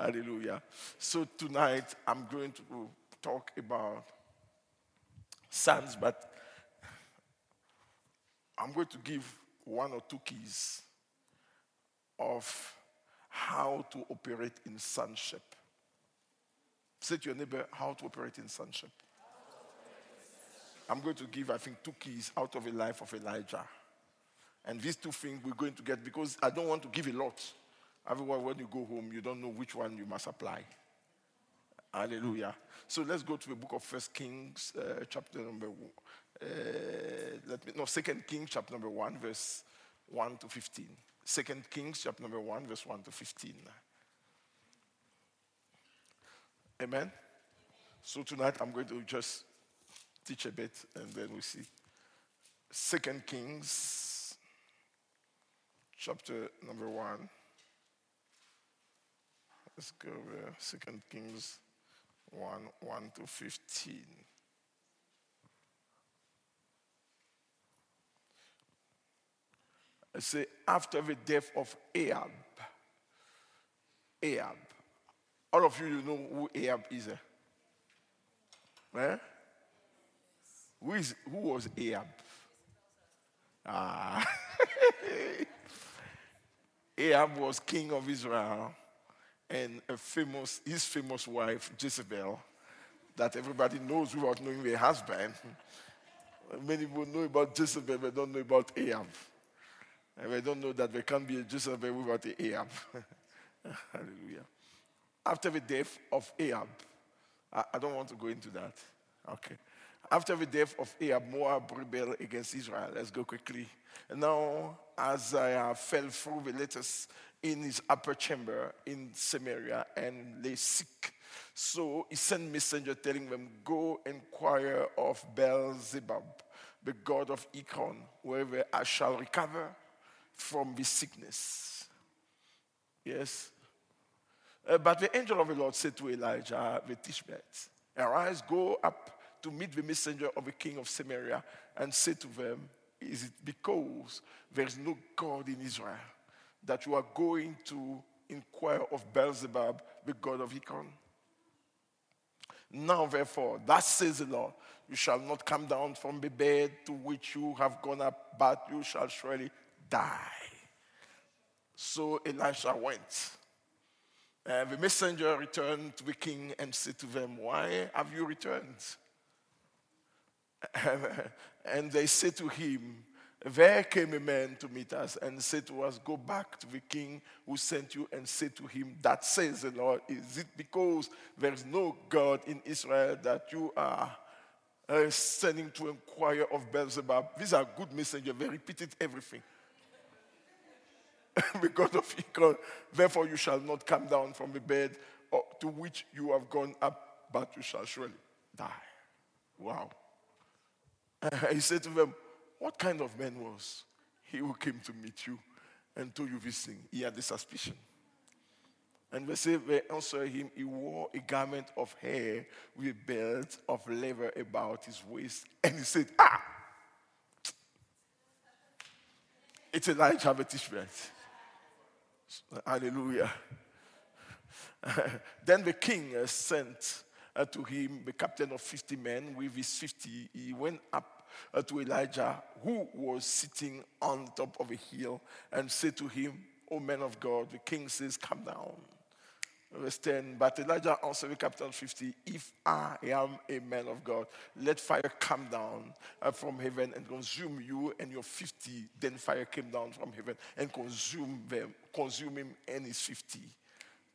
Hallelujah. So tonight I'm going to talk about sons, but I'm going to give one or two keys of how to operate in sonship. Say to your neighbor, how to operate in sonship. I'm going to give, I think, two keys out of the life of Elijah. And these two things we're going to get because I don't want to give a lot. Otherwise, when you go home, you don't know which one you must apply. Hallelujah. So let's go to the book of First Kings, uh, chapter number uh, let me no Second Kings, chapter number one, verse one to fifteen. Second Kings, chapter number one, verse one to fifteen. Amen. So tonight I'm going to just teach a bit, and then we see. Second Kings, chapter number one. Let's go there. Second Kings 1 1 to 15. I say, after the death of Ahab, Ahab, all of you, you know who Ahab is. Eh? eh? Who, is, who was Ahab? Ah. Ahab was king of Israel and a famous, his famous wife, Jezebel, that everybody knows without knowing their husband. Many people know about Jezebel, but don't know about Ahab. And they don't know that there can't be a Jezebel without an Ahab. Hallelujah. After the death of Ahab, I, I don't want to go into that. Okay. After the death of Ahab, Moab rebelled against Israel. Let's go quickly. And now, Ahaziah fell through the letters in his upper chamber in Samaria and lay sick. So he sent messenger telling them, Go inquire of Beelzebub, the god of Ekron, wherever I shall recover from this sickness. Yes. Uh, but the angel of the Lord said to Elijah the Tishbite, Arise, go up to meet the messenger of the king of Samaria and say to them, Is it because there is no God in Israel? That you are going to inquire of Beelzebub, the god of Ekron. Now, therefore, thus says the Lord, you shall not come down from the bed to which you have gone up, but you shall surely die. So Elisha went. And the messenger returned to the king and said to them, Why have you returned? and they said to him, there came a man to meet us and said to us, Go back to the king who sent you and say to him, That says the Lord, is it because there is no God in Israel that you are uh, sending to inquire of Beelzebub? These are good messengers, they repeated everything. because of Ekron, therefore you shall not come down from the bed to which you have gone up, but you shall surely die. Wow. he said to them, what kind of man was he who came to meet you and told you this thing? He had the suspicion. And they say they answered him, he wore a garment of hair with a belt of leather about his waist. And he said, Ah! It's Elijah the Tishbite. Hallelujah. then the king sent uh, to him the captain of 50 men with his 50. He went up uh, to Elijah, who was sitting on top of a hill, and said to him, O man of God, the king says, Come down. Verse 10, but Elijah answered the captain 50, If I am a man of God, let fire come down uh, from heaven and consume you and your 50. Then fire came down from heaven and consumed them, consume him and his 50.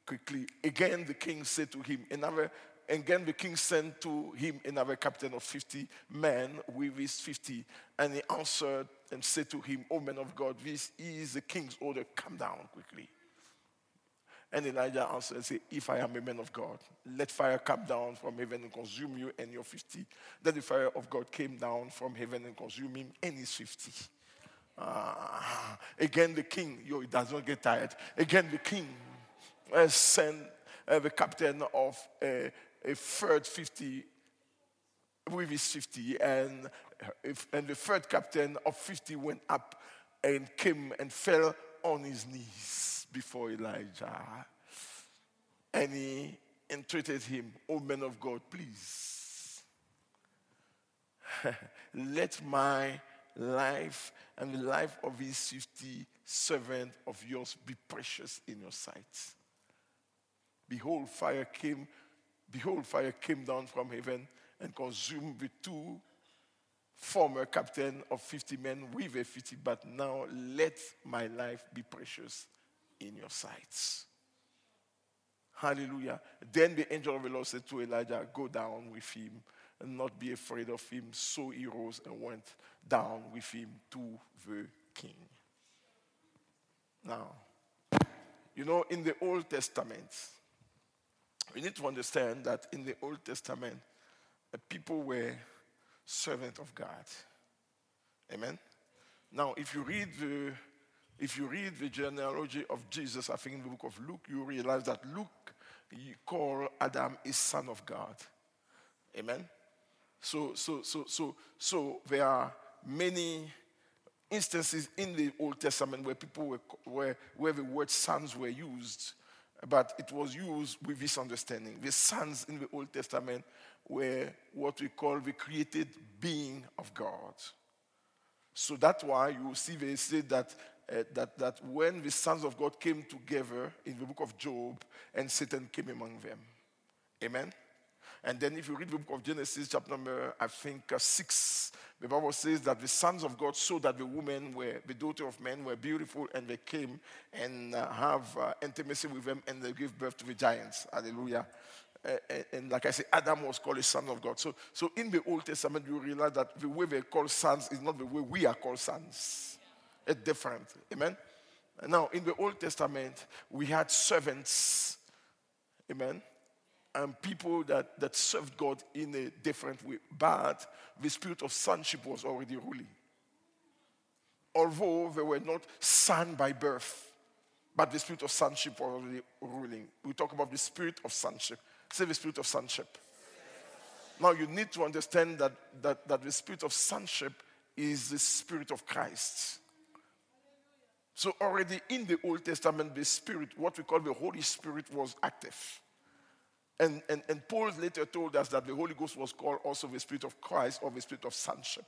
Quickly. Again, the king said to him, Another again, the king sent to him another captain of 50 men with his 50. And he answered and said to him, O man of God, this is the king's order. Come down quickly. And Elijah answered and said, If I am a man of God, let fire come down from heaven and consume you and your 50. Then the fire of God came down from heaven and consumed him and his 50. Uh, again, the king, yo, he does not get tired. Again, the king uh, sent uh, the captain of uh, a third 50 with his 50, and, and the third captain of 50 went up and came and fell on his knees before Elijah. and he entreated him, O man of God, please let my life and the life of his 50 servant of yours be precious in your sight. Behold, fire came, behold, fire came down from heaven and consumed the two former captain of 50 men with a 50, but now let my life be precious in your sights. Hallelujah. Then the angel of the Lord said to Elijah, Go down with him and not be afraid of him. So he rose and went down with him to the king. Now, you know, in the Old Testament, we need to understand that in the Old Testament, people were servants of God. Amen. Now, if you read the if you read the genealogy of Jesus, I think in the book of Luke, you realize that Luke you call Adam a son of God. Amen. So, so, so, so, so there are many instances in the Old Testament where people were where, where the word sons were used, but it was used with this understanding. The sons in the Old Testament were what we call the created being of God. So that's why you see they say that, uh, that, that when the sons of God came together in the book of Job and Satan came among them. Amen? And then if you read the book of Genesis, chapter number, I think, uh, 6, the Bible says that the sons of God saw that the women were, the daughter of men were beautiful and they came and uh, have uh, intimacy with them and they gave birth to the giants. Hallelujah. and, and like I said, Adam was called a son of God. So, so in the Old Testament, you realize that the way they call sons is not the way we are called sons. It's different. Amen. Now, in the Old Testament, we had servants. Amen and people that, that served God in a different way. But the spirit of sonship was already ruling. Although they were not son by birth, but the spirit of sonship was already ruling. We talk about the spirit of sonship. Say the spirit of sonship. Now you need to understand that, that, that the spirit of sonship is the spirit of Christ. So already in the Old Testament, the spirit, what we call the Holy Spirit, was active. And, and, and Paul later told us that the Holy Ghost was called also the Spirit of Christ or the Spirit of Sonship.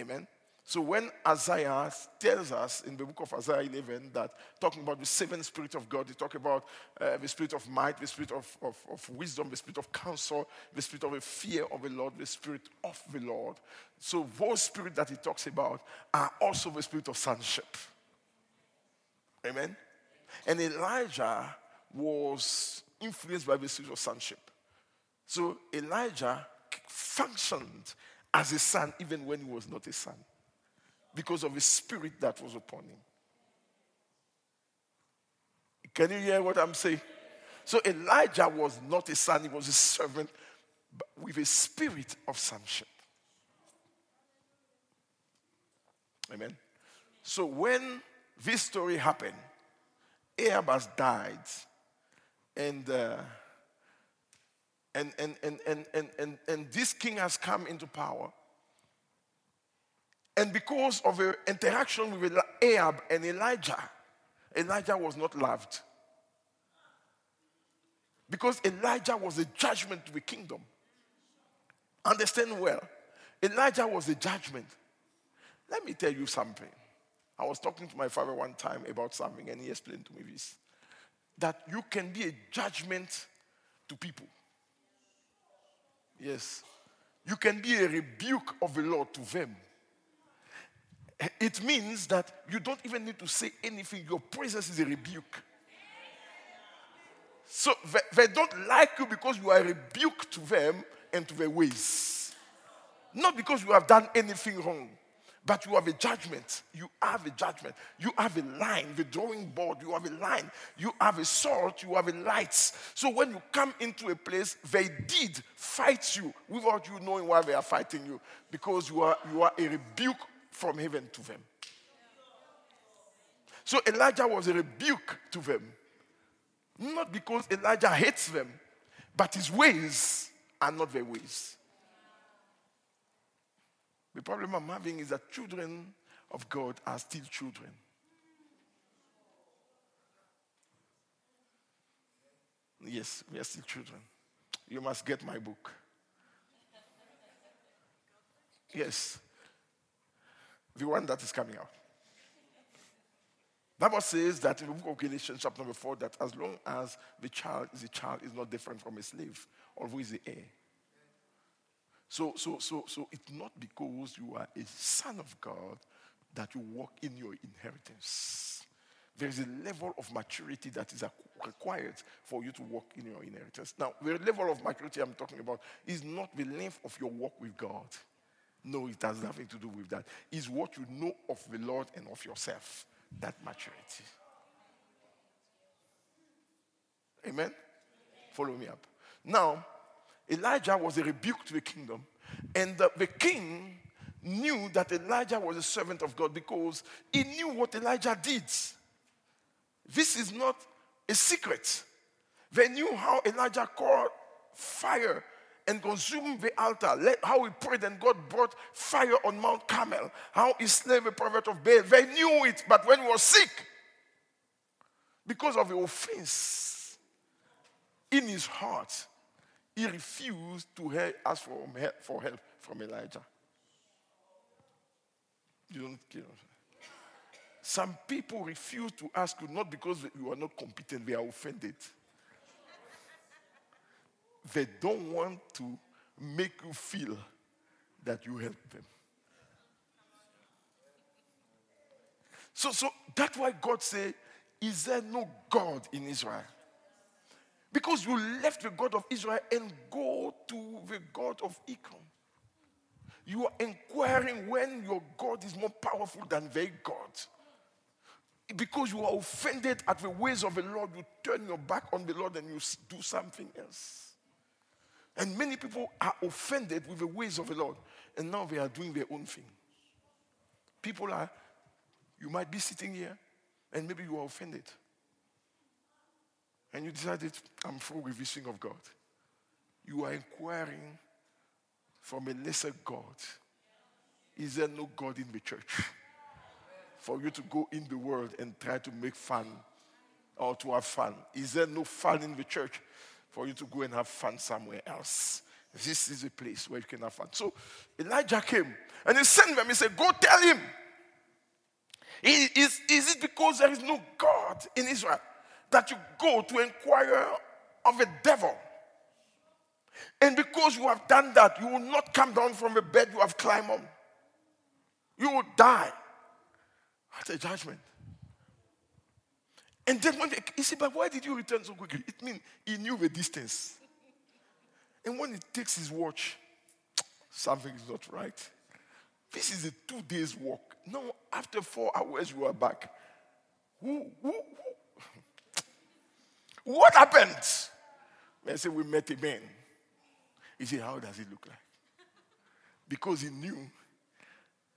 Amen. So when Isaiah tells us in the book of Isaiah 11 that talking about the seven spirit of God, he talk about uh, the spirit of might, the spirit of, of, of, wisdom, the spirit of counsel, the spirit of the fear of the Lord, the spirit of the Lord. So those spirits that he talks about are also the spirit of sonship. Amen. And Elijah was influenced by the spirit of sonship. So Elijah functioned as a son even when he was not a son because of the spirit that was upon him. Can you hear what I'm saying? So Elijah was not a son, he was a servant with a spirit of sonship. Amen. So when this story happened, Ahab has died and, uh, and, and, and, and, and, and, and this king has come into power. And because of the interaction with Ahab and Elijah, Elijah was not loved. Because Elijah was a judgment to the kingdom. Understand well. Elijah was a judgment. Let me tell you something. I was talking to my father one time about something, and he explained to me this that you can be a judgment to people. Yes. You can be a rebuke of the Lord to them. It means that you don't even need to say anything. Your presence is a rebuke. So they, they don't like you because you are a rebuke to them and to their ways. Not because you have done anything wrong. But you have a judgment. You have a judgment. You have a line, the drawing board. You have a line. You have a sword. You have a light. So when you come into a place, they did fight you without you knowing why they are fighting you because you are, you are a rebuke from heaven to them. So Elijah was a rebuke to them. Not because Elijah hates them, but his ways are not their ways. The problem I'm having is that children of God are still children. Yes, we are still children. You must get my book. Yes. The one that is coming out. Bible says that in the book of Galatians, chapter number four, that as long as the child is a child, is not different from a slave, although he's the heir. So, so, so, so it's not because you are a son of God that you walk in your inheritance. There is a level of maturity that is required for you to walk in your inheritance. Now, the level of maturity I'm talking about is not the length of your walk with God. No, it has nothing to do with that. It's what you know of the Lord and of yourself. That maturity. Amen? Follow me up. Now, Elijah was a rebuke to the kingdom, and the, the king knew that Elijah was a servant of God because he knew what Elijah did. This is not a secret. They knew how Elijah called fire and consumed the altar, how he prayed and God brought fire on Mount Carmel, how he slew the prophet of Baal. They knew it, but when he was sick, because of the offense in his heart, he refused to ask for help from Elijah. You don't care. Some people refuse to ask you not because you are not competent, they are offended. they don't want to make you feel that you help them. So, so that's why God said, Is there no God in Israel? Because you left the God of Israel and go to the God of Ekron. You are inquiring when your God is more powerful than their God because you are offended at the ways of the Lord, you turn your back on the Lord and you do something else. And many people are offended with the ways of the Lord, and now they are doing their own thing. People are, you might be sitting here, and maybe you are offended. And you decided, I'm through with this thing of God. You are inquiring from a lesser God. Is there no God in the church? for you to go in the world and try to make fun or to have fun? Is there no fun in the church for you to go and have fun somewhere else? This is a place where you can have fun. So Elijah came and he sent them. He said, Go tell him. Is, is it because there is no God in Israel that you go to inquire of a devil? And because you have done that, you will not come down from the bed you have climbed on. You will die. That's a judgment. And then when they, he said, but why did you return so quickly? It means he knew the distance. And when he takes his watch, something is not right. This is a two days walk. No, after four hours, you are back. Who, who, who? What happened? I said, We met a man. He said, How does it look like? Because he knew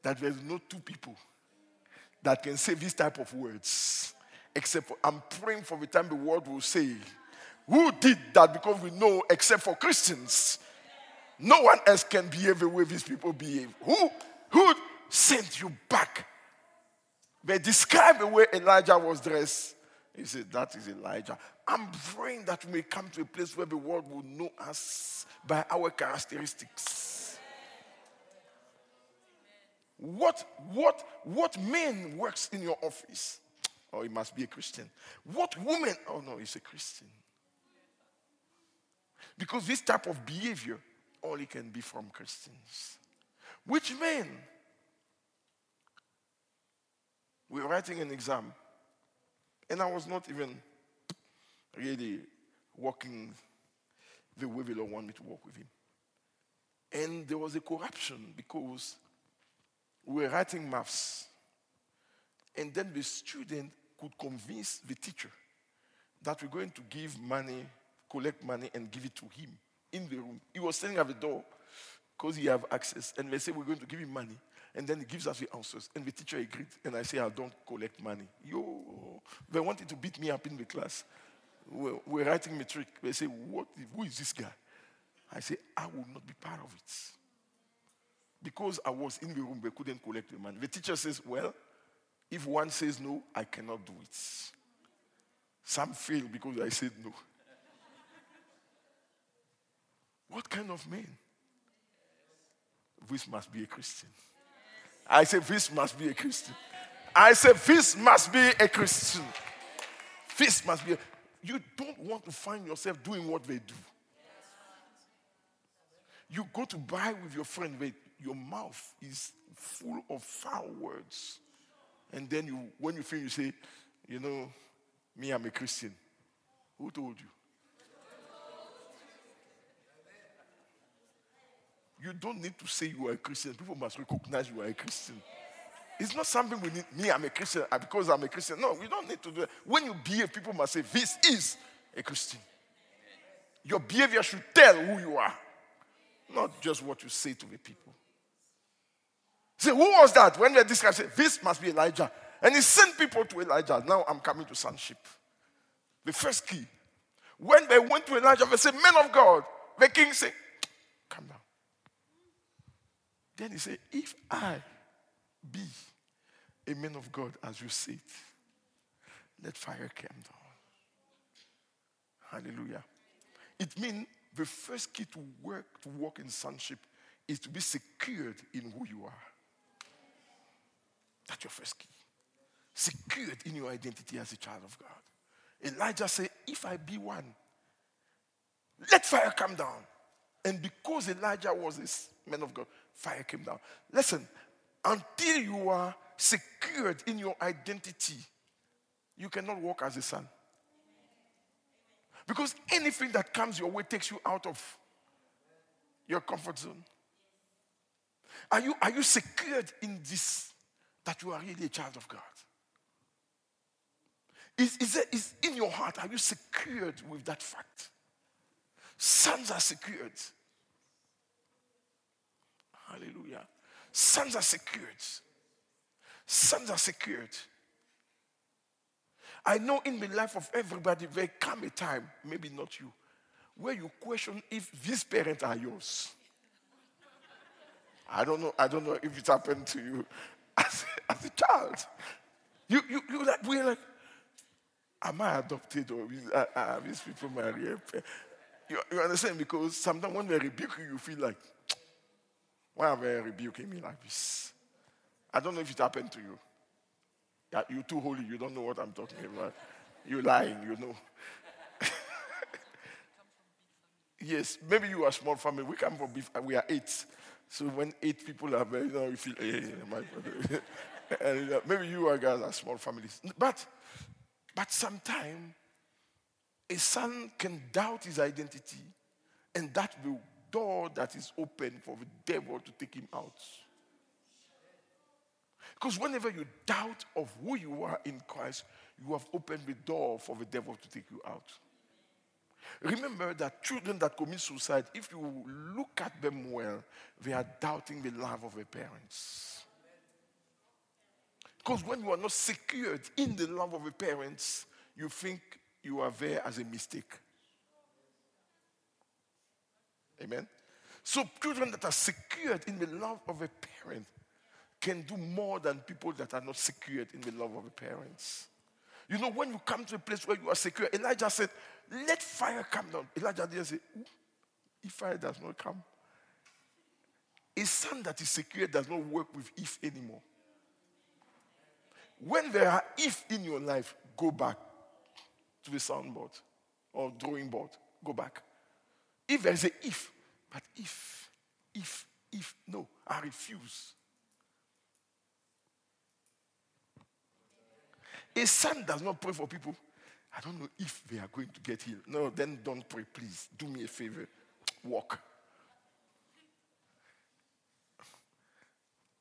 that there's no two people that can say this type of words. Except for, I'm praying for the time the world will say, who did that? Because we know, except for Christians, no one else can behave the way these people behave. Who, who sent you back? They describe the way Elijah was dressed. He said, That is Elijah. I'm praying that we may come to a place where the world will know us by our characteristics. What, what, what man works in your office? Oh, he must be a Christian. What woman? Oh, no, he's a Christian. Because this type of behavior only can be from Christians. Which men? We're writing an exam, and I was not even really walking the way the Lord wanted me to walk with him. And there was a corruption because we were writing maths. And then the student could convince the teacher that we're going to give money, collect money, and give it to him in the room. He was standing at the door because he have access. And they say, We're going to give him money. And then he gives us the answers. And the teacher agreed. And I say, I don't collect money. Yo, they wanted to beat me up in the class. We're, writing matric. They say, what, Who is this guy? I say, I will not be part of it because I was in the room, they couldn't collect the money. The teacher says, Well, if one says no, I cannot do it. Some fail because I said no. What kind of man. This must be a Christian. I say, this must be a Christian. I say, this must be a Christian. This must be. A, you don't want to find yourself doing what they do. You go to buy with your friend, but your mouth is full of foul words. And then you, when you finish, you say, you know, me, I'm a Christian. Who told you? You don't need to say you are a Christian. People must recognize you are a Christian. It's not something we need. Me, I'm a Christian because I'm a Christian. No, we don't need to do that. When you behave, people must say, This is a Christian. Your behavior should tell who you are, not just what you say to the people. Say, who was that? When they discussed it, this must be Elijah. And he sent people to Elijah. Now I'm coming to sonship. The first key. When they went to Elijah, they said, Men of God. The king said, Come down. Then he said, If I be a man of God as you say it. Let fire come down. Hallelujah. It means the first key to work to walk in sonship is to be secured in who you are. That's your first key. Secured in your identity as a child of God. Elijah said, If I be one, let fire come down. And because Elijah was this man of God, fire came down. Listen, until you are secured in your identity, you cannot walk as a son. Because anything that comes your way takes you out of your comfort zone. Are you, are you secured in this that you are really a child of God? Is, is, there, is in your heart, are you secured with that fact? Sons are secured. Hallelujah. Sons are secured. Sons are secured. I know in the life of everybody, there come a time, maybe not you, where you question if these parents are yours. I don't know. I don't know if it happened to you as, as a child. You, you, you like, we're like, am I adopted or are, are these people my real you, you understand? Because sometimes when they rebuke you, you feel like, why are they rebuking me like this? I don't know if it happened to you. You're too holy, you don't know what I'm talking about. You're lying, you know. yes, maybe you are small family. We come from big, we are eight. So when eight people are there, you know, you feel, hey, my brother. and, uh, maybe you are guys are small families. But, but sometimes a son can doubt his identity, and that will door that is open for the devil to take him out. Because whenever you doubt of who you are in Christ, you have opened the door for the devil to take you out. Remember that children that commit suicide, if you look at them well, they are doubting the love of their parents. Because when you are not secured in the love of the parents, you think you are there as a mistake. Amen. So children that are secured in the love of a parent can do more than people that are not secured in the love of a parents. You know, when you come to a place where you are secure, Elijah said, Let fire come down. Elijah didn't say, If fire does not come, a son that is secure does not work with if anymore. When there are if in your life, go back to the soundboard or drawing board. Go back. If there is a if, but if, if, if, no, I refuse. A son does not pray for people. I don't know if they are going to get healed. No, then don't pray, please. Do me a favor. Walk.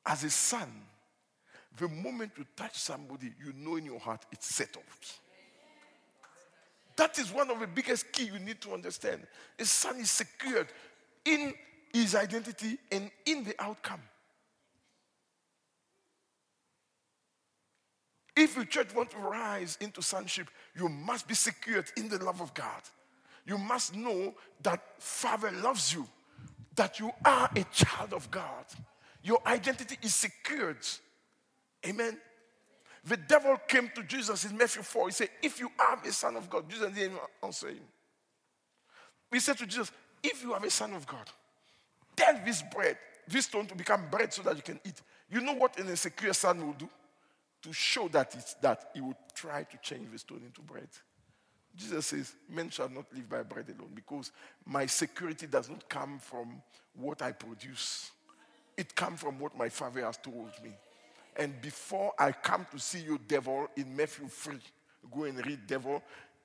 As a son, the moment you touch somebody, you know in your heart it's settled. That is one of the biggest key you need to understand. A son is secured in his identity and in the outcome. If your church want to rise into sonship, you must be secured in the love of God. You must know that Father loves you, that you are a child of God. Your identity is secured. Amen. The devil came to Jesus in Matthew 4. He said, If you are the Son of God, Jesus didn't answer him. He said to Jesus, if you are a son of God, tell this bread, this stone to become bread so that you can eat. You know what an insecure son will do? To show that it's that, he will try to change the stone into bread. Jesus says, Men shall not live by bread alone because my security does not come from what I produce. It comes from what my father has told me. And before I come to see you, devil, in Matthew 3, go and read devil,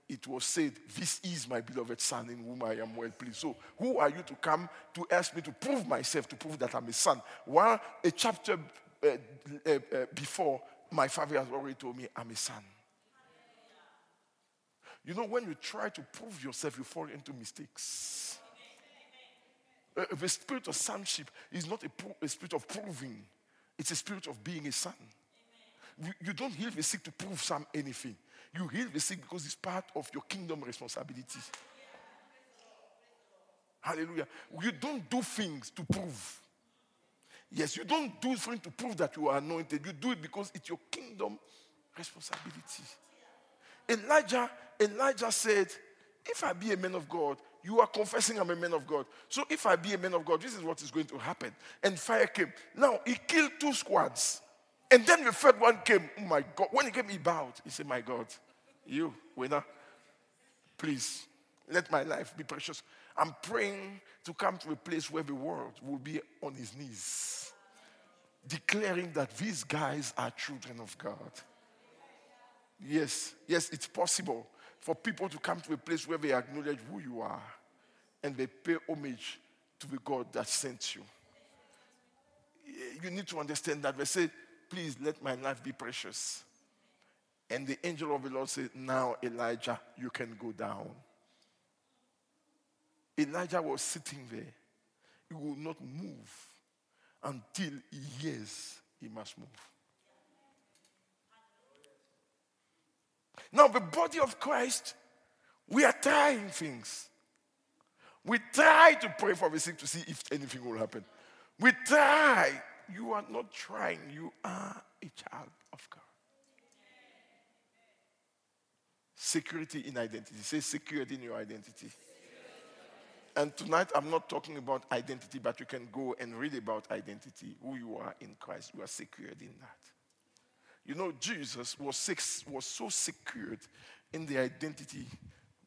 it was said, This is my beloved son in whom I am well pleased. So, who are you to come to ask me to prove myself, to prove that I'm a son? While a chapter uh, uh, uh, before, my father has already told me I'm a son. You know, when you try to prove yourself, you fall into mistakes. Uh, the spirit of sonship is not a, pro- a, spirit of proving, it's a spirit of being a son. You, you don't heal the sick to prove some anything. You heal the sick because it's part of your kingdom responsibility. Hallelujah. You don't do things to prove. Yes, you don't do things to prove that you are anointed. You do it because it's your kingdom responsibility. Elijah, Elijah said, If I be a man of God, you are confessing I'm a man of God. So if I be a man of God, this is what is going to happen. And fire came. Now he killed two squads. And then the third one came. Oh my God. When he came, he bowed. He said, My God, you, winner, please let my life be precious. I'm praying to come to a place where the world will be on his knees, declaring that these guys are children of God. Yes, yes, it's possible for people to come to a place where they acknowledge who you are and they pay homage to the God that sent you. You need to understand that. They say, Please let my life be precious. And the angel of the Lord said, Now, Elijah, you can go down. Elijah was sitting there. He will not move until he hears he must move. Now, the body of Christ, we are trying things. We try to pray for the sick to see if anything will happen. We try. You are not trying, you are a child of God. Security in identity. Say security in your identity. And tonight, I'm not talking about identity, but you can go and read about identity, who you are in Christ. You are secured in that. You know, Jesus was, six, was so secured in the identity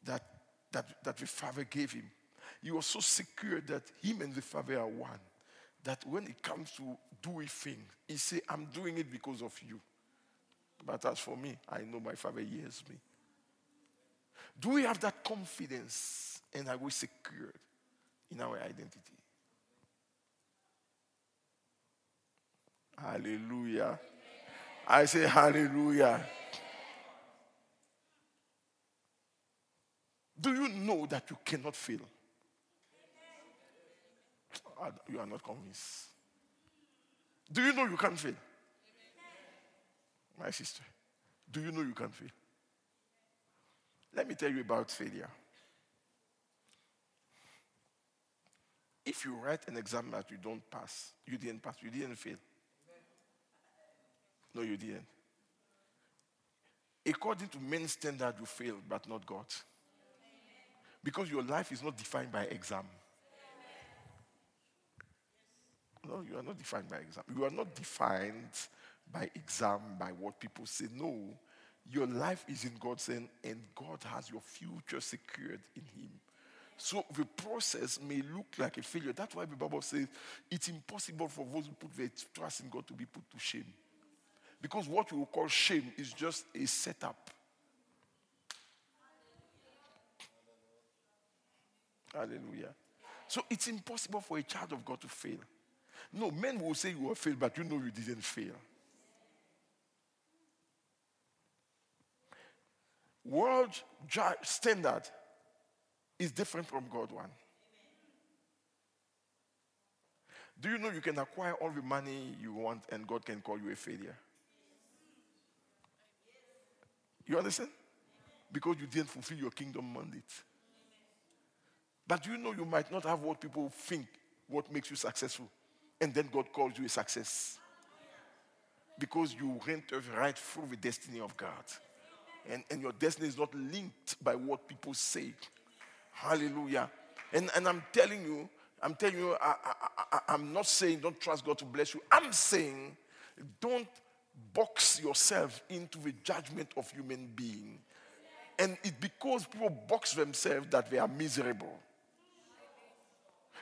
that, that, that the Father gave him. He was so secure that him and the Father are one. That when it comes to do a thing, he say, I'm doing it because of you. But as for me, I know my Father hears me. Do we have that confidence and are we secured in our identity? Hallelujah. I say hallelujah. Do you know that you cannot fail? Ah, you are not convinced. Do you know you can't fail? My sister, do you know you can't fail? Let me tell you about failure. If you write an exam that you don't pass, you didn't pass, you didn't fail. No, you didn't. According to men's standard, you failed, but not God. Because your life is not defined by exam. No, you are not defined by exam. You are not defined by exam, by what people say. No, your life is in God's hand, and God has your future secured in Him. So the process may look like a failure. That's why the Bible says it's impossible for those who put their trust in God to be put to shame. Because what we will call shame is just a setup. Hallelujah. So it's impossible for a child of God to fail. No, men will say you will fail, but you know you didn't fail. World standard is different from God one. Do you know you can acquire all the money you want and God can call you a failure? You understand? Because you didn't fulfill your kingdom mandate. But you know you might not have what people think what makes you successful. And then God calls you a success. Because you went right through the destiny of God. And, and your destiny is not linked by what people say. Hallelujah. And, and I'm telling you, I'm telling you, I, I, I, I'm not saying don't trust God to bless you. I'm saying don't box yourself into the judgment of human being. And it's because people box themselves that they are miserable.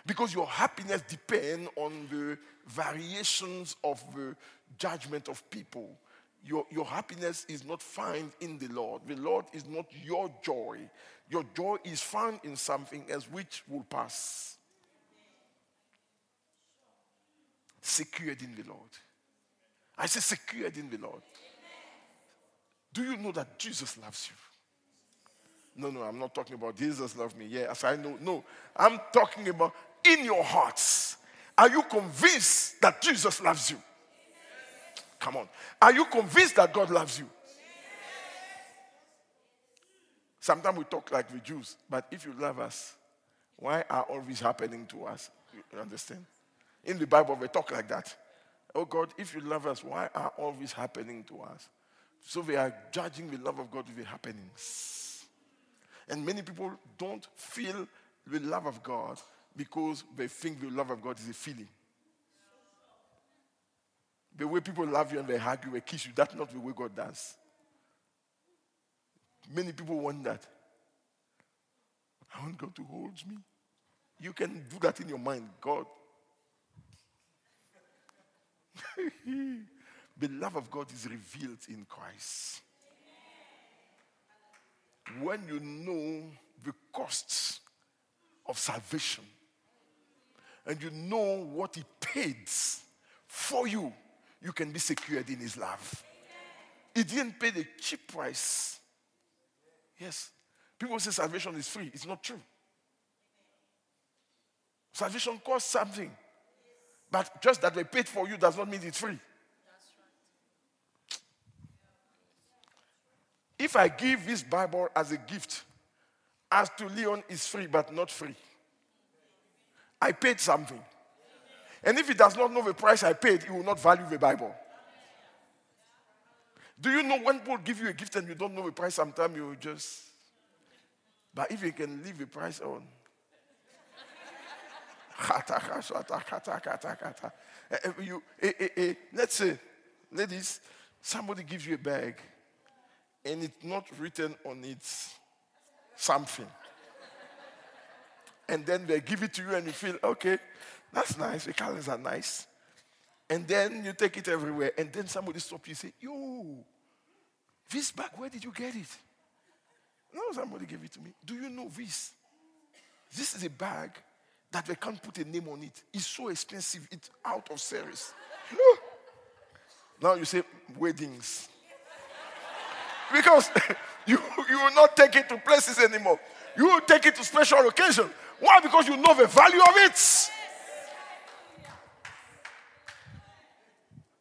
Because your happiness depends on the variations of the judgment of people. Your, your happiness is not found in the Lord. The Lord is not your joy. Your joy is found in something else which will pass. Secured in the Lord. I say secured in the Lord. Do you know that Jesus loves you? No, no, I'm not talking about Jesus loves me. Yeah, as I know. No, I'm talking about in your hearts. Are you convinced that Jesus loves you? Come on. Are you convinced that God loves you? Sometimes we talk like the Jews, but if you love us, why are all this happening to us? You understand? In the Bible, we talk like that. Oh God, if you love us, why are all this happening to us? So we are judging the love of God with the happenings. And many people don't feel the love of God because they think the love of God is a feeling. The way people love you and they hug you, they kiss you, that's not the way God does. Many people want that. I want God to hold me. You can do that in your mind. God. the love of God is revealed in Christ. When you know the costs of salvation and you know what He paid for you, you can be secured in His love. He didn't pay the cheap price. Yes. People say salvation is free. It's not true. Salvation costs something. But just that they paid for you does not mean it's free. If I give this Bible as a gift, as to Leon is free but not free. I paid something. And if he does not know the price I paid, he will not value the Bible. Do you know when people give you a gift and you don't know the price, sometimes you just. But if you can leave the price on. You, eh, eh, eh, let's say, ladies, somebody gives you a bag and it's not written on it something. And then they give it to you and you feel, okay, that's nice. The colors are nice. And then you take it everywhere. And then somebody stop you and say, Yo, this bag, where did you get it? No, somebody gave it to me. Do you know this? This is a bag that they can't put a name on it. It's so expensive, it's out of service. now you say weddings. because you, you will not take it to places anymore. You will take it to special occasion. Why? Because you know the value of it.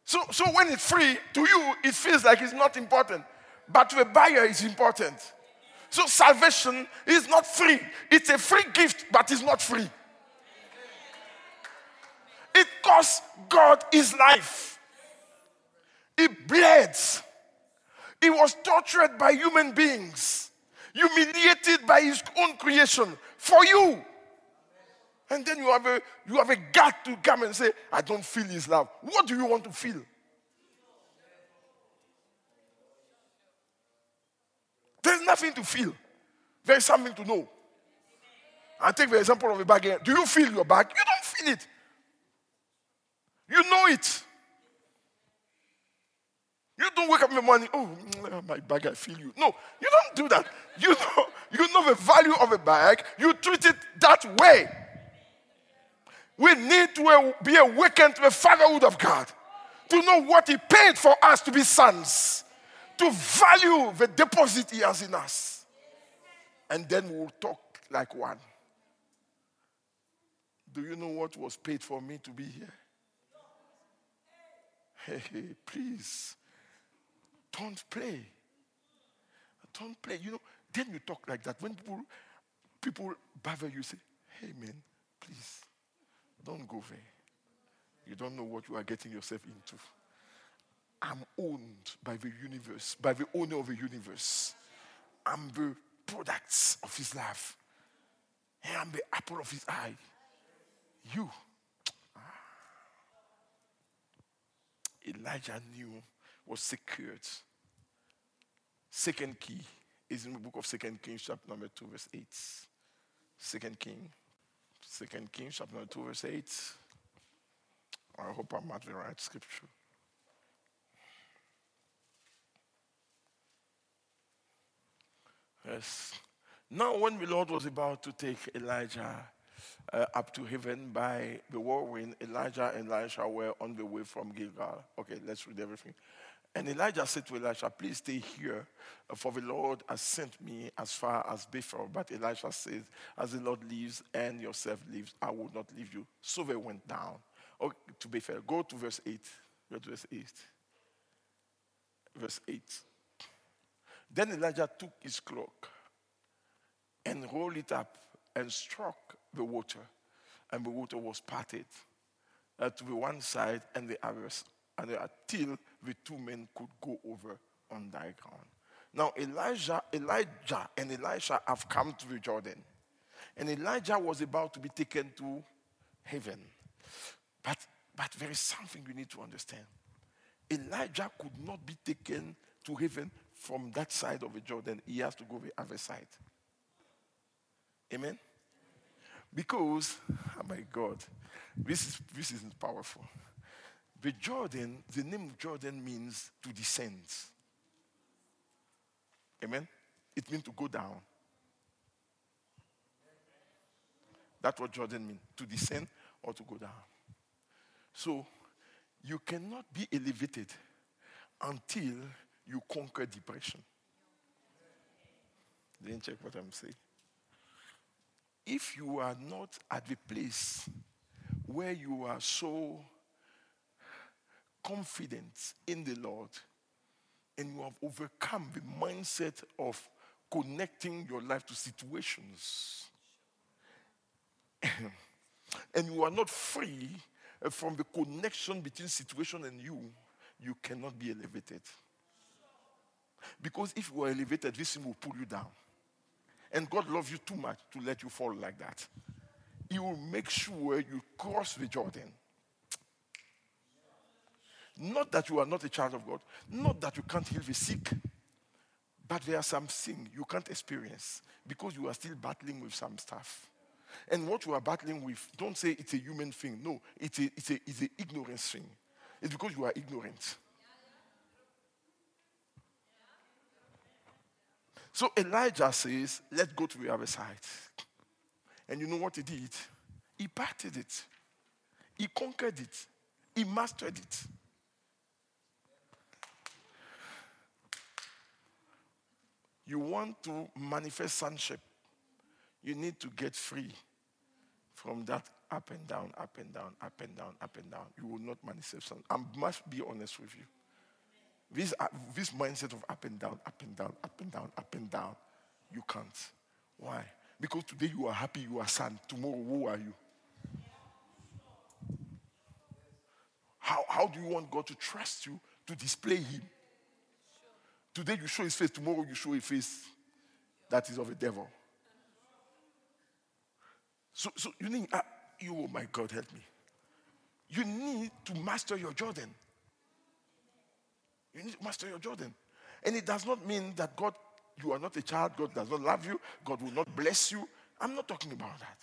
So, so when it's free, to you, it feels like it's not important. But to a buyer, it's important. So salvation is not free. It's a free gift, but it's not free. Costs God is life. He bled. He was tortured by human beings, humiliated by his own creation for you. And then you have a you have a gut to come and say, I don't feel his love. What do you want to feel? There's nothing to feel. There's something to know. I take the example of a bag. Do you feel your bag? You don't feel it. You know it. You don't wake up in the morning, oh, mm, my bag, I feel you. No, you don't do that. You know, you know the value of a bag. You treat it that way. We need to be awakened to the fatherhood of God, to know what He paid for us to be sons, to value the deposit He has in us. And then we'll talk like one. Do you know what was paid for me to be here? Hey, hey please, don't play. Don't play. You know, then you talk like that. When people people bother you, say, hey man, please. Don't go there. You don't know what you are getting yourself into. I'm owned by the universe, by the owner of the universe. I'm the products of his love. I am the apple of his eye. You. Elijah knew was secured. Second key is in the book of Second Kings, chapter number 2, verse 8. Second King. Second Kings, chapter number 2, verse 8. I hope I'm at the right scripture. Yes. Now, when the Lord was about to take Elijah uh, up to heaven by the whirlwind, Elijah and Elisha were on the way from Gilgal. Okay, let's read everything. And Elijah said to Elisha, Please stay here, for the Lord has sent me as far as Bethel. But Elisha said, As the Lord lives and yourself lives, I will not leave you. So they went down okay, to Bethel. Go to verse 8. Go to verse 8. Verse 8. Then Elijah took his cloak and rolled it up and struck the water, and the water was parted uh, to the one side and the other, and until the two men could go over on dry ground. Now Elijah, Elijah and Elisha have come to the Jordan, and Elijah was about to be taken to heaven. But, but there is something you need to understand. Elijah could not be taken to heaven from that side of the Jordan. He has to go the other side. Amen? Because, oh my God, this is, this is powerful. The Jordan, the name of Jordan means to descend. Amen? It means to go down. That's what Jordan means to descend or to go down. So, you cannot be elevated until you conquer depression. Didn't check what I'm saying if you are not at the place where you are so confident in the Lord and you have overcome the mindset of connecting your life to situations, and you are not free from the connection between situation and you, you cannot be elevated. Because if you are elevated, this thing will pull you down. And God loves you too much to let you fall like that. He will make sure you cross the Jordan. Not that you are not a child of God, not that you can't heal the sick, but there are some things you can't experience because you are still battling with some stuff. And what you are battling with, don't say it's a human thing. No, it's a, it's a, it's an ignorance thing. It's because you are ignorant. So Elijah says, Let's go to the other side. And you know what he did? He parted it, he conquered it, he mastered it. You want to manifest sonship, you need to get free from that up and down, up and down, up and down, up and down. You will not manifest son. I must be honest with you. This, uh, this mindset of up and down, up and down, up and down, up and down, you can't. Why? Because today you are happy, you are sad. Tomorrow, who are you? How, how do you want God to trust you to display Him? Today you show His face, tomorrow you show a face that is of a devil. So, so you need, uh, you, oh my God, help me. You need to master your Jordan. You need to master your Jordan. And it does not mean that God, you are not a child, God does not love you, God will not bless you. I'm not talking about that.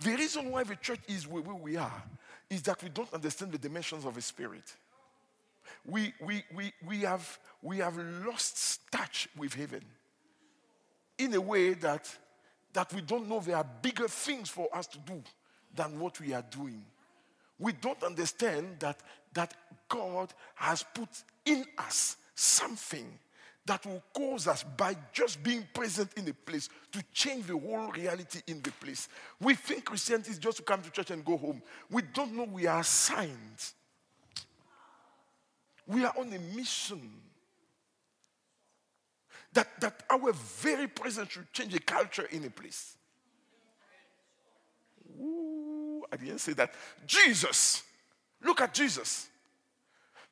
The reason why the church is where we are is that we don't understand the dimensions of the spirit. We, we, we, we, have, we have lost touch with heaven in a way that, that we don't know there are bigger things for us to do than what we are doing. We don't understand that, that God has put in us something that will cause us, by just being present in a place, to change the whole reality in the place. We think Christianity is just to come to church and go home. We don't know we are assigned. We are on a mission. That, that our very presence should change the culture in a place. Ooh, I didn't say that. Jesus. Look at Jesus.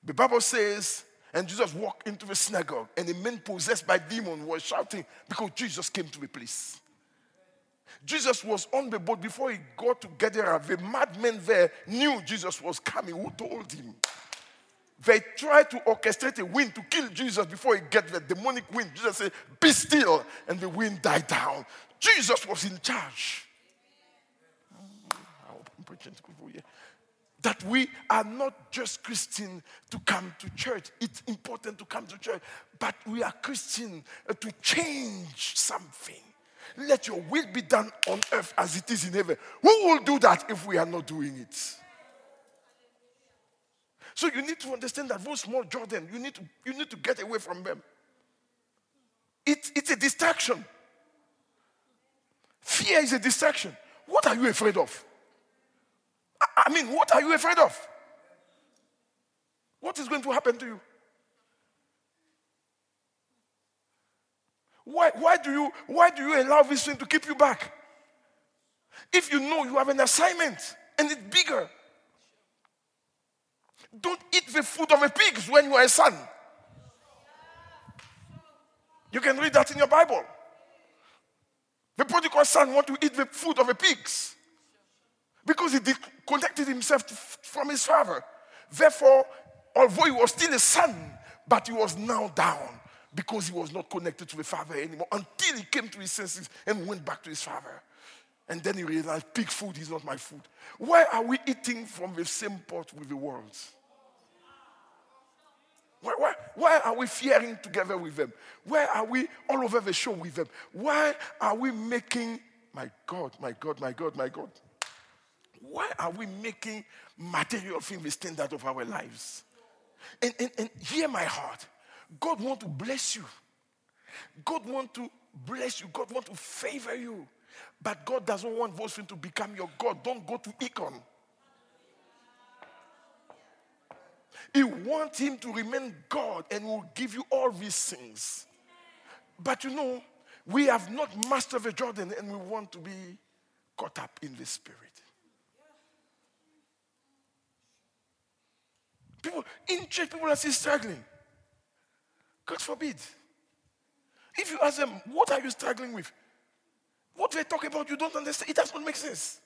The Bible says, and Jesus walked into the synagogue, and a man possessed by demon was shouting because Jesus came to the place. Jesus was on the boat before he got to Gadara. The madmen there knew Jesus was coming. Who told him? They tried to orchestrate a wind to kill Jesus before he get the demonic wind. Jesus said, Be still. And the wind died down. Jesus was in charge. Ah, I'm preaching to people here. That we are not just Christian to come to church. It's important to come to church, but we are Christian uh, to change something. Let your will be done on earth as it is in heaven. Who will do that if we are not doing it? So you need to understand that those small Jordan, you need to, you need to get away from them. It, it's a distraction. Fear is a distraction. What are you afraid of? I, mean, what are you afraid of? What is going to happen to you? Why, why, do you, why do you allow this thing to keep you back? If you know you have an assignment and it's bigger, don't eat the food of a pigs when you are a son. You can read that in your Bible. The prodigal son want to eat the food of the pigs because he disconnected himself from his father. Therefore, although he was still a son, but he was now down because he was not connected to the father anymore until he came to his senses and went back to his father. And then he realized pig food is not my food. Why are we eating from the same pot with the world? Why, why, why are we fearing together with them? Why are we all over the show with them? Why are we making, my God, my God, my God, my God? Why are we making material things the standard of our lives? And, and, and hear my heart. God want to bless you. God want to bless you. God want to favor you. But God doesn't want those things to become your God. Don't go to Ekron. He wants him to remain God and will give you all these things. But you know, we have not mastered the Jordan and we want to be caught up in the spirit. People in church, people are still struggling. God forbid. If you ask them, what are you struggling with? What they talk about, you don't understand. It does not make sense.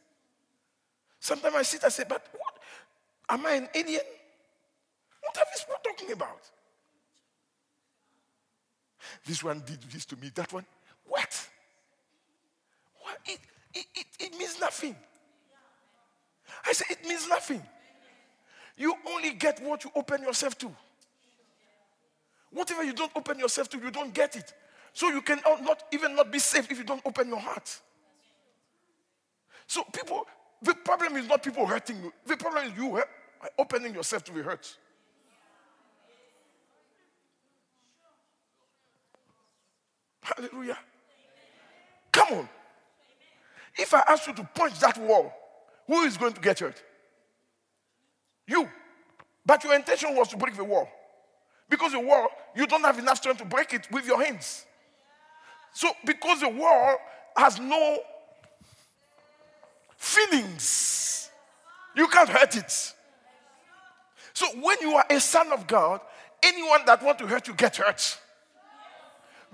Sometimes I sit, I say, but what? Am I an alien? What are these people talking about? This one did this to me, that one. What? What? It, it, it, it means nothing. I say, it means nothing. You only get what you open yourself to. Whatever you don't open yourself to, you don't get it. So you can not even not be safe if you don't open your heart. So people, the problem is not people hurting you. The problem is you opening yourself to be hurt. Hallelujah. Come on. If I ask you to punch that wall, who is going to get hurt? You. But your intention was to break the wall. Because the wall, you don't have enough strength to break it with your hands. So, because the wall has no feelings, you can't hurt it. So, when you are a son of God, anyone that want to hurt you get hurt.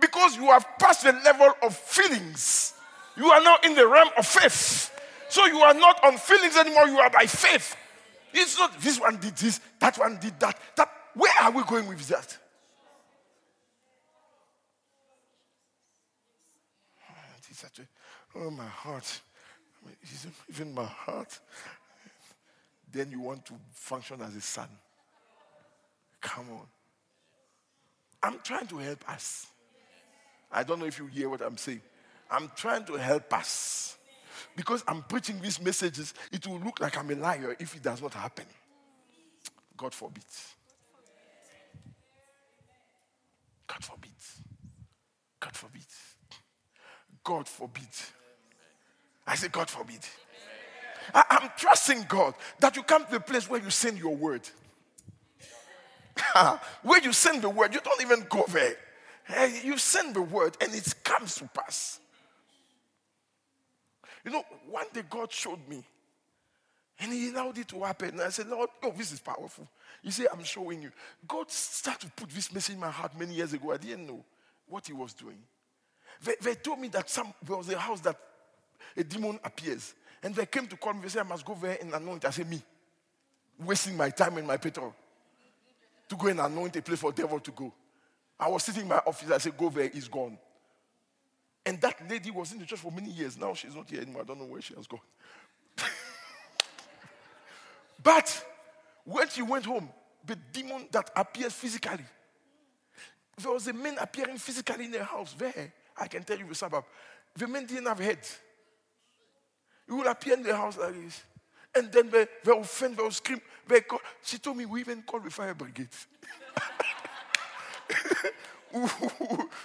Because you have passed the level of feelings. You are now in the realm of faith. So you are not on feelings anymore, you are by faith. It's not this one did this, that one did that. That where are we going with that? Oh, my heart. Even my heart. Then you want to function as a son. Come on. I'm trying to help us. I don't know if you hear what I'm saying. I'm trying to help us. Because I'm preaching these messages, it will look like I'm a liar if it does not happen. God forbid. God forbid. God forbid. God forbid. I say, God forbid. I, am trusting God that you come to the place where you send your word. where you send the word, you don't even go there. Hey, you send the word and it comes to pass. You know, one day God showed me and he allowed it to happen. And I said, Lord, oh, this is powerful. You see, I'm showing you. God started to put this message in my heart many years ago. I didn't know what he was doing. They, they told me that some, there was a house that a demon appears. And they came to call me. They said, I must go there and anoint. I said, Me. Wasting my time and my petrol to go and anoint a place for devil to go. I was sitting in my office. I said, Go there. He's gone. And that lady was in the church for many years. Now she's not here anymore. I don't know where she has gone. but when she went home, the demon that appears physically, there was a man appearing physically in the house there. I can tell you the suburb. The man didn't have head. He would appear in the house like this. And then they, they will faint, they will scream. They call. She told me we even called the fire brigade.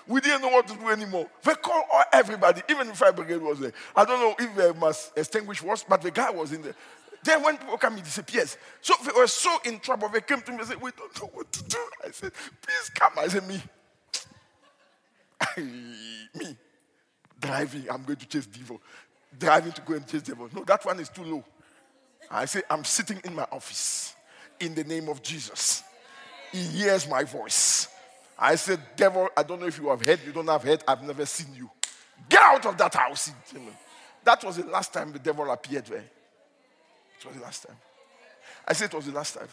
we didn't know what to do anymore. They called everybody, even the fire brigade was there. I don't know if uh, they must extinguish was, but the guy was in there. Then when people come, he disappears. So they were so in trouble. They came to me and said, We don't know what to do. I said, Please come. I said, Me. me. Driving, I'm going to chase devil. Driving to go and chase devil. No, that one is too low. I say, I'm sitting in my office in the name of Jesus. He hears my voice. I said, Devil, I don't know if you have heard, you don't have heard, I've never seen you. Get out of that house. That was the last time the devil appeared there. It was the last time. I said it was the last time.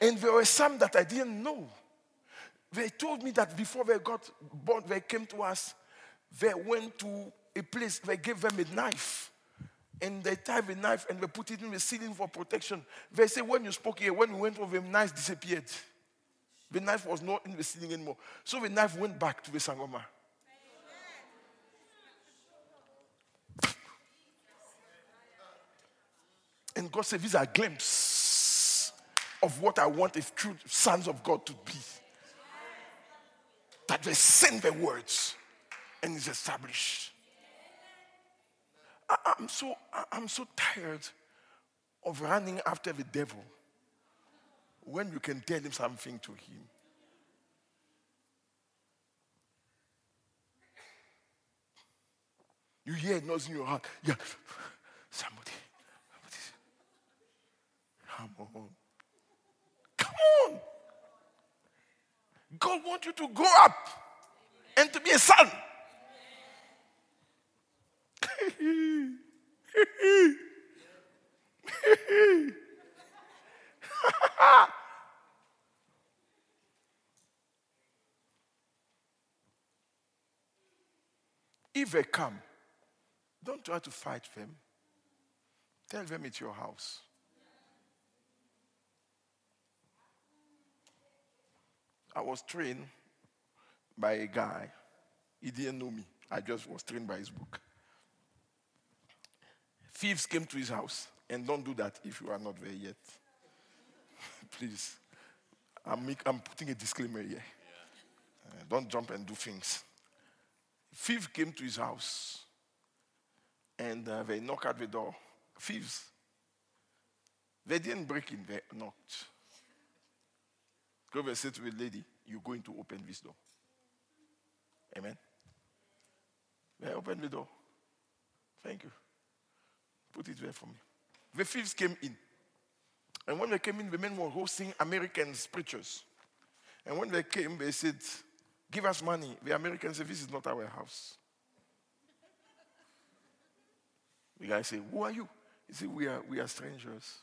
And there were some that I didn't know. They told me that before they got born, they came to us, they went to a place, they gave them a knife. And they tied the knife and they put it in the ceiling for protection. They say, when you spoke here, when we went over, the knife disappeared. The knife was not in the ceiling anymore. So the knife went back to the Sangoma. And God said, These are glimpses of what I want if true sons of God to be. That they send the words and it's established. I, am so I'm so tired of running after the devil when you can tell him something to him. You hear noise in your heart. Yeah. Somebody. somebody. Come on. Come on. God wants you to grow up and to be a son. if they come, don't try to fight them. Tell them it's your house. I was trained by a guy. He didn't know me. I just was trained by his book. Thieves came to his house, and don't do that if you are not there yet. Please. I'm, make, I'm, putting a disclaimer here. Uh, don't jump and do things. Thief came to his house, and uh, they knocked at the door. Thieves. They didn't break in, they knocked. Go and say to the lady, You're going to open this door. Amen. May I open the door? Thank you. Put it there for me. The thieves came in. And when they came in, the men were hosting American preachers. And when they came, they said, Give us money. The Americans said, This is not our house. The guy said, Who are you? He said, We are, we are strangers.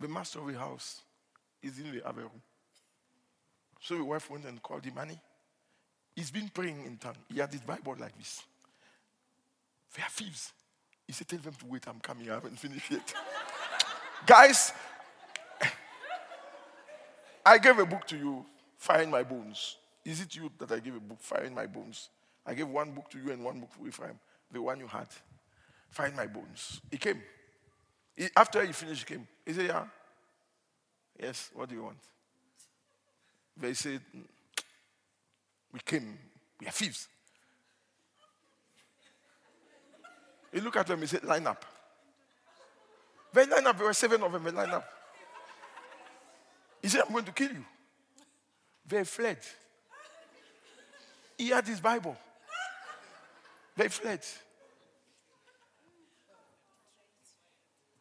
The master of the house is in the other room. So the wife went and called him, money. He's been praying in tongue. He had his Bible like this. They are thieves. He said, Tell them to wait, I'm coming. I haven't finished yet. Guys, I gave a book to you, Find My Bones. Is it you that I gave a book, Find My Bones? I gave one book to you and one book to Ephraim, the one you had. Find My Bones. He came. He, after he finished, he came. He said, Yeah. Yes, what do you want? They said, mm, We came, we are thieves. He looked at them, he said, Line up. They line up, there were seven of them, they line up. He said, I'm going to kill you. They fled. He had his Bible. They fled.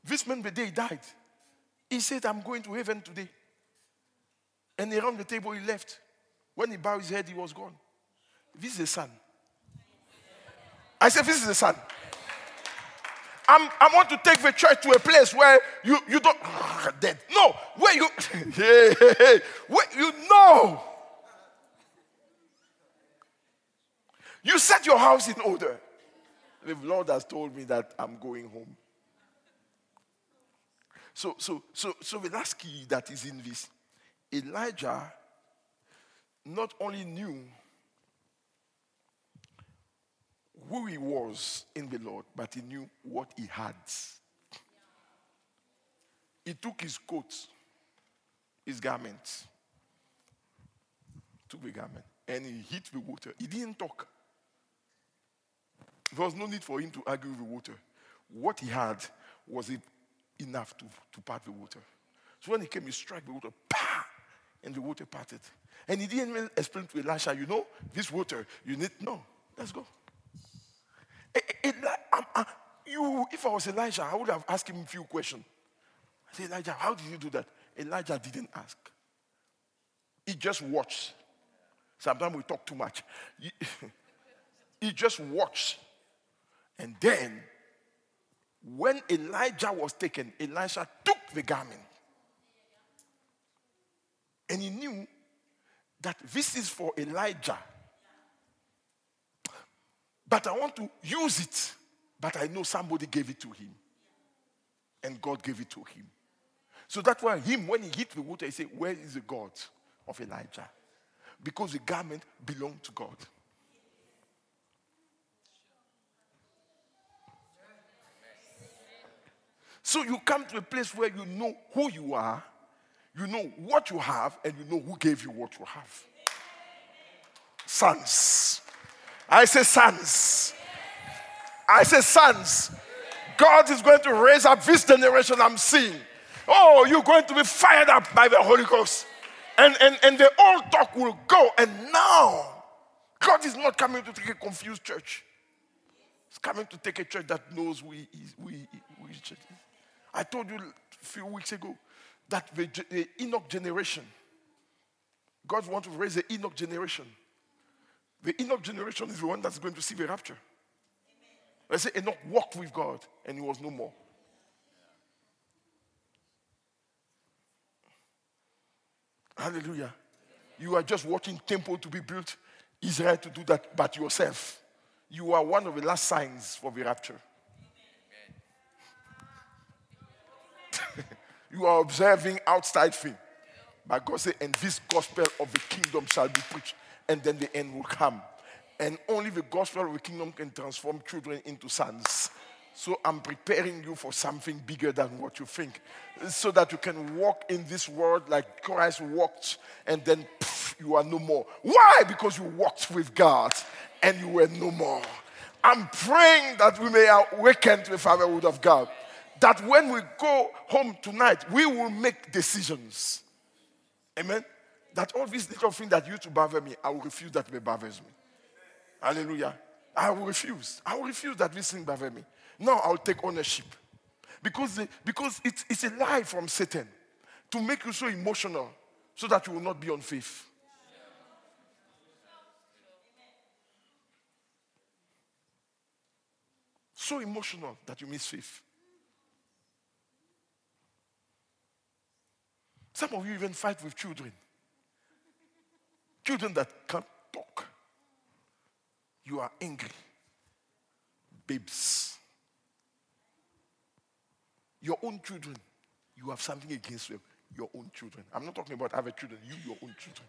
This man, the day he died, he said, I'm going to heaven today. And around the table he left. When he bowed his head, he was gone. This is the son. I said, This is the son. I'm, I want to take the church to a place where you, you don't, ah, dead. No, where you, where you know. You set your house in order. The Lord has told me that I'm going home. So, so, so, so the last key that is in this, Elijah not only knew who he was in the Lord, but he knew what he had. He took his coat, his garment, took the garment, and he hit the water. He didn't talk. There was no need for him to argue with the water. What he had was enough to, to part the water. So when he came, he struck the water, pa, and the water parted. And he didn't even explain to Elisha, you know, this water, you need, no, let's go. It, it, it, you, if I was Elijah, I would have asked him a few questions. I said, Elijah, how did you do that? Elijah didn't ask. He just watched. Sometimes we talk too much. He, he just watched. And then, when Elijah was taken, Elisha took the garment. And he knew that this is for Elijah. But I want to use it. But I know somebody gave it to him. And God gave it to him. So that's why him, when he hit the water, he said, Where is the God of Elijah? Because the garment belonged to God. So you come to a place where you know who you are, you know what you have, and you know who gave you what you have. Sons. I say sons. I say sons. God is going to raise up this generation I'm seeing. Oh, you're going to be fired up by the Holy Ghost. And, and, and the old talk will go. And now, God is not coming to take a confused church. He's coming to take a church that knows who he is. He is. I told you a few weeks ago that the, the Enoch generation, God wants to raise the Enoch generation. The Enoch generation is the one that's going to see the rapture. I say Enoch walked with God and he was no more. Hallelujah. You are just watching temple to be built, Israel to do that, but yourself. You are one of the last signs for the rapture. you are observing outside thing. But God said, and this gospel of the kingdom shall be preached, and then the end will come. And only the gospel of the kingdom can transform children into sons. So I'm preparing you for something bigger than what you think. So that you can walk in this world like Christ walked, and then pff, you are no more. Why? Because you walked with God and you were no more. I'm praying that we may awaken to the fatherhood of God that when we go home tonight, we will make decisions. Amen. That all these little things that used to bother me, I will refuse that may bothers me. Hallelujah. I will refuse. I will refuse that this thing bother me. Now I'll take ownership. Because, because it's, it's a lie from Satan to make you so emotional so that you will not be on faith. So emotional that you miss faith. Some of you even fight with children. Children that can't talk. You are angry. Babes. Your own children, you have something against them. Your own children. I'm not talking about other children, you, your own children.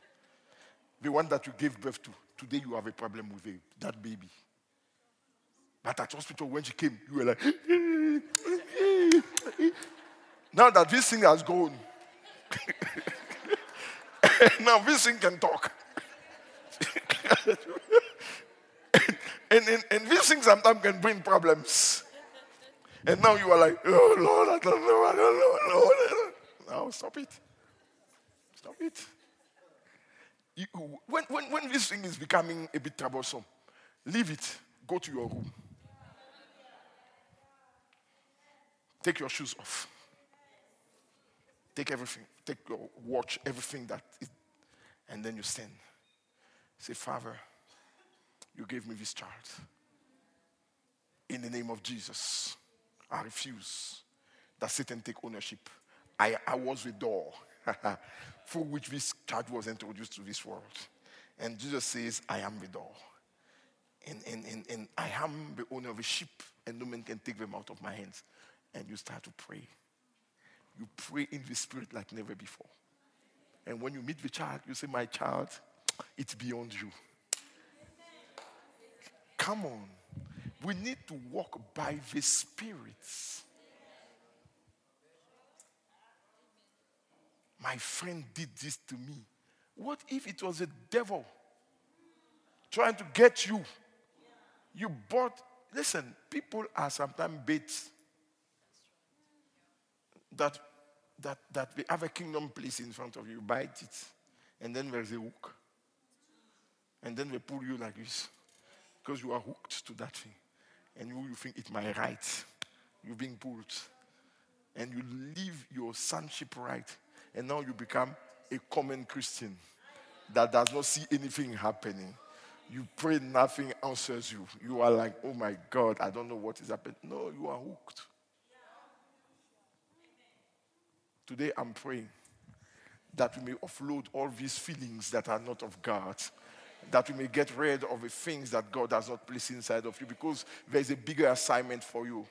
The one that you gave birth to. Today you have a problem with that baby. But at hospital, when she came, you were like, now that this thing has gone, now this thing can talk. and, and, and these things sometimes can bring problems. And now you are like, oh Lord, I don't know, I don't know, Lord. Now stop it. Stop it. You, when, when, when this thing is becoming a bit troublesome, leave it. Go to your room. Take your shoes off. Take everything, take your watch, everything that, is, and then you stand. Say, Father, you gave me this child. In the name of Jesus, I refuse that Satan take ownership. I, I was the door through which this child was introduced to this world. And Jesus says, I am the door. And, and, and, and I am the owner of a sheep, and no man can take them out of my hands. And you start to pray. You pray in the spirit like never before. And when you meet the child, you say, My child, it's beyond you. Come on. We need to walk by the spirits. My friend did this to me. What if it was a devil trying to get you? You bought, listen, people are sometimes baits that, that, that they have a kingdom place in front of you. You bite it, and then there's a hook. And then they pull you like this because you are hooked to that thing. And you, you think it's my right. You're being pulled. And you leave your sonship right. And now you become a common Christian that does not see anything happening. You pray, nothing answers you. You are like, oh my God, I don't know what is happening. No, you are hooked. Today I'm praying that we may offload all these feelings that are not of God, that we may get rid of the things that God has not placed inside of you because there's a bigger assignment for you.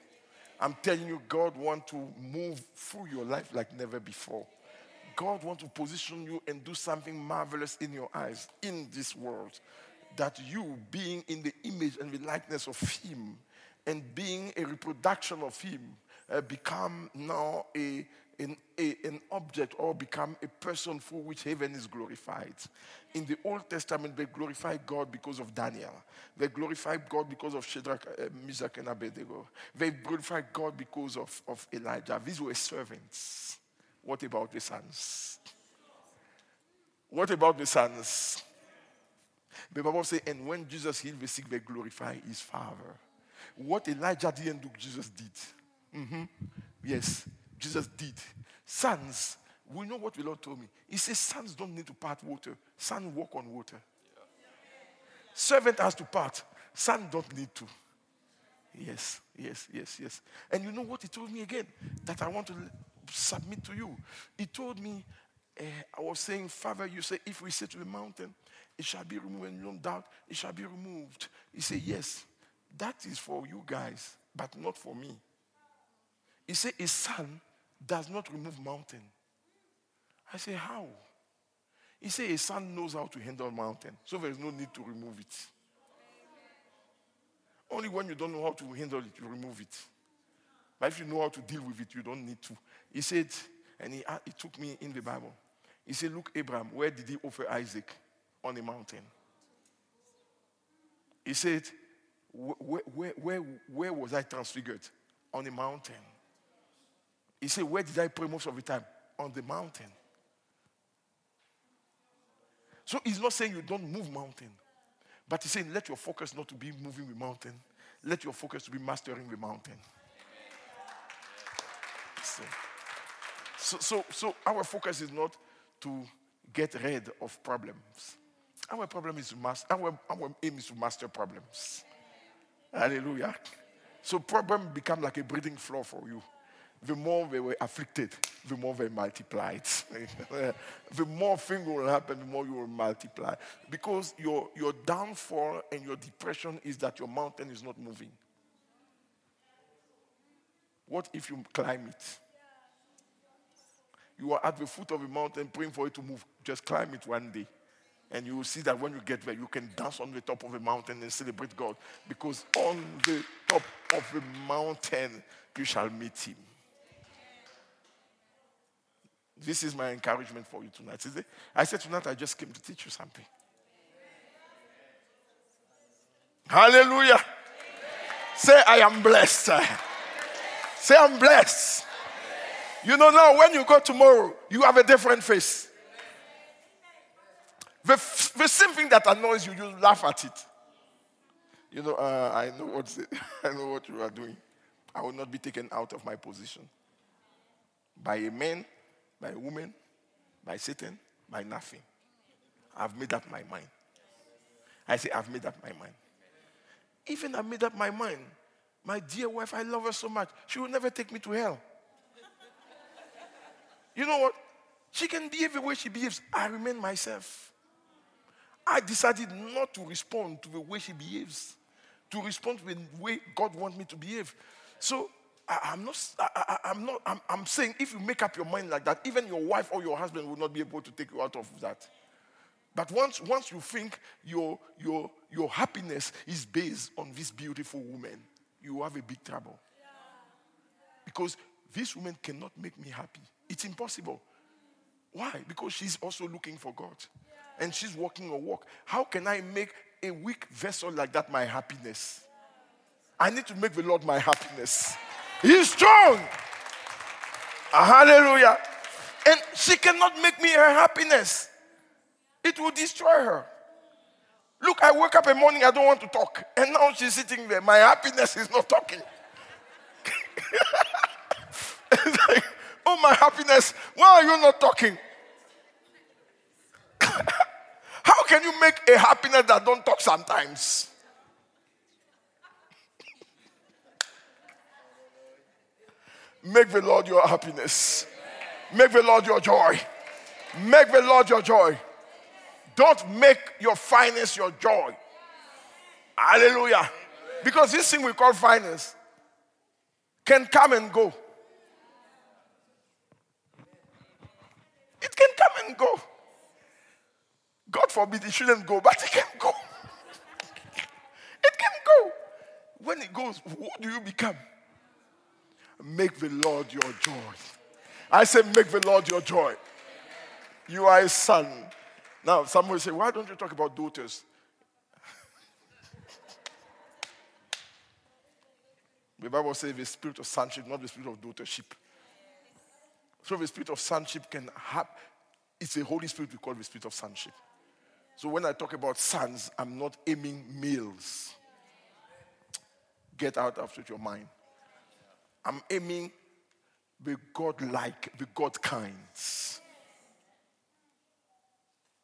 I'm telling you, God wants to move through your life like never before. God wants to position you and do something marvelous in your eyes in this world. That you, being in the image and the likeness of Him and being a reproduction of Him, uh, become now a, an, a, an object or become a person for which heaven is glorified. In the Old Testament, they glorified God because of Daniel. They glorified God because of Shadrach, uh, Meshach, and Abednego. They glorified God because of, of Elijah. These were servants. What about the sons? What about the sons? The Bible says, and when Jesus healed the sick, they glorify his Father. What Elijah didn't do, Jesus did. Mm-hmm. Yes, Jesus did. Sons, we know what the Lord told me. He says, sons don't need to part water. Son walk on water. Servant has to part. Son don't need to. Yes, yes, yes, yes. And you know what he told me again? That I want to submit to you. He told me, uh, I was saying, Father, you say, if we say to the mountain, it shall be removed, and you don't doubt, it shall be removed. He said, Yes, that is for you guys, but not for me. He said, A son does not remove mountain. I say, How? He said, A son knows how to handle mountain, so there is no need to remove it. Only when you don't know how to handle it, you remove it. But if you know how to deal with it, you don't need to. He said, and he, he took me in the Bible. He said, Look, Abraham, where did he offer Isaac? On a mountain. He said, where, where, where, where was I transfigured? On a mountain. He said, Where did I pray most of the time? On the mountain. So he's not saying you don't move mountain, but he's saying let your focus not to be moving the mountain, let your focus to be mastering the mountain. So, so, so our focus is not to get rid of problems. Our problem is to master, our, our aim is to master problems. Hallelujah. So problem become like a breathing floor for you. The more they were afflicted, the more they multiplied. the more things will happen, the more you will multiply. Because your, your downfall and your depression is that your mountain is not moving. What if you climb it? You are at the foot of a mountain praying for it to move. Just climb it one day. And you will see that when you get there, you can dance on the top of a mountain and celebrate God. Because on the top of a mountain, you shall meet Him. This is my encouragement for you tonight. Is it? I said tonight I just came to teach you something. Hallelujah. Amen. Say, I am blessed. Amen. Say, I'm blessed. You know, now when you go tomorrow, you have a different face. The, the same thing that annoys you, you laugh at it. You know, uh, I know what I know what you are doing. I will not be taken out of my position by a man, by a woman, by Satan, by nothing. I've made up my mind. I say, I've made up my mind. Even I made up my mind My dear wife, I love her so much. She will never take me to hell. you know what? She can behave the way she behaves. I remain myself. I decided not to respond to the way she behaves, to respond to the way God wants me to behave. So I, am not, I, am not, I'm, I'm saying if you make up your mind like that, even your wife or your husband will not be able to take you out of that. But once, once you think your, your, your happiness is based on this beautiful woman, you have a big trouble. Because this woman cannot make me happy. It's impossible. Why? Because she's also looking for God. And she's walking a walk. How can I make a weak vessel like that my happiness? I need to make the Lord my happiness. He's strong. Ah, hallelujah. And she cannot make me her happiness. It will destroy her. Look, I wake up in the morning, I don't want to talk. And now she's sitting there. My happiness is not talking. like, oh, my happiness, why are you not talking? How can you make a happiness that don't talk sometimes? Make the Lord your happiness. Make the Lord your joy. Make the Lord your joy. Don't make your finance your joy. Hallelujah. Because this thing we call finance can come and go. It can come and go. God forbid it shouldn't go, but it can go. it can go. When it goes, what do you become? Make the Lord your joy. I say, make the Lord your joy. You are a son. Now, some will say, why don't you talk about daughters? the Bible says the spirit of sonship, not the spirit of daughtership. So the spirit of sonship can have, it's the Holy Spirit we call the spirit of sonship. So when I talk about sons, I'm not aiming males. Get out of your mind. I'm aiming the God like, the God kinds.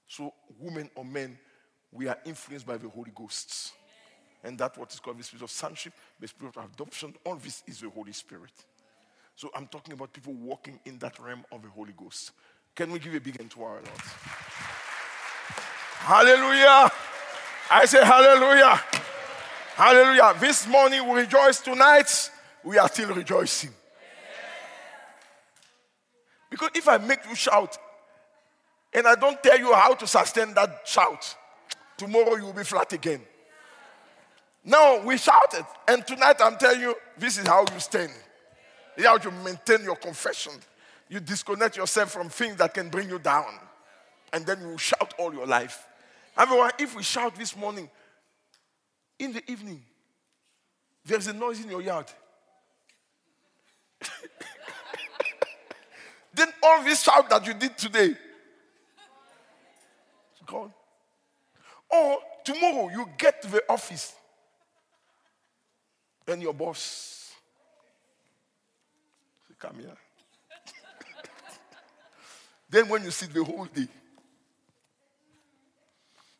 So, women or men, we are influenced by the Holy Ghost. And that's what is called the spirit of sonship, the spirit of adoption. All this is the Holy Spirit. So I'm talking about people walking in that realm of the Holy Ghost. Can we give a big hand to our Lord? Hallelujah. I say hallelujah. Hallelujah. This morning we rejoice. Tonight we are still rejoicing. Because if I make you shout and I don't tell you how to sustain that shout, tomorrow you will be flat again. Now we shouted, and tonight I'm telling you this is how you stand. This is how you maintain your confession. You disconnect yourself from things that can bring you down, and then you shout all your life. Everyone, if we shout this morning, in the evening, there's a noise in your yard. Then all this shout that you did today, it's gone. Or tomorrow you get to the office and your boss say, Come here. then when you sit the whole day,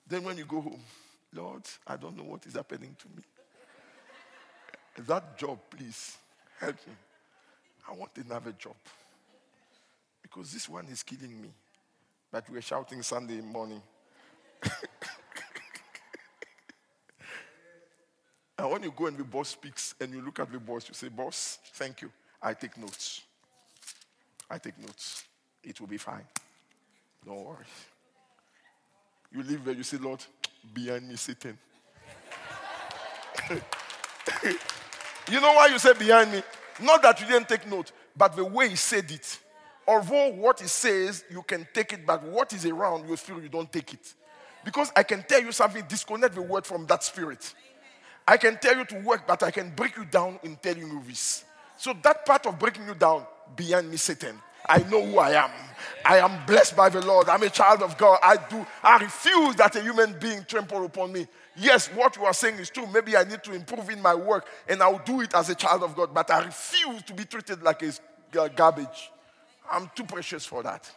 then when you go home, Lord, I don't know what is happening to me. That job, please help me. I want another job. Because this one is killing me. But we're shouting Sunday morning. and when you go and the boss speaks and you look at the boss, you say, Boss, thank you. I take notes. I take notes. It will be fine. Don't worry. You leave there, you say, Lord, behind me, Satan. you know why you say behind me? Not that you didn't take note, but the way he said it. Although what he says, you can take it, back, what is around, you feel you don't take it. Because I can tell you something, disconnect the word from that spirit. I can tell you to work, but I can break you down in telling you this. So that part of breaking you down, behind me, Satan. I know who I am. I am blessed by the Lord. I'm a child of God. I do. I refuse that a human being trample upon me. Yes, what you are saying is true. Maybe I need to improve in my work, and I'll do it as a child of God. But I refuse to be treated like a garbage. I'm too precious for that.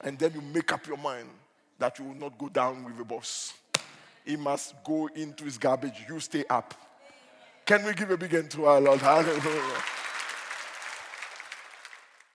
And then you make up your mind that you will not go down with the boss. He must go into his garbage. You stay up. Can we give a big hand to our Lord? Hallelujah.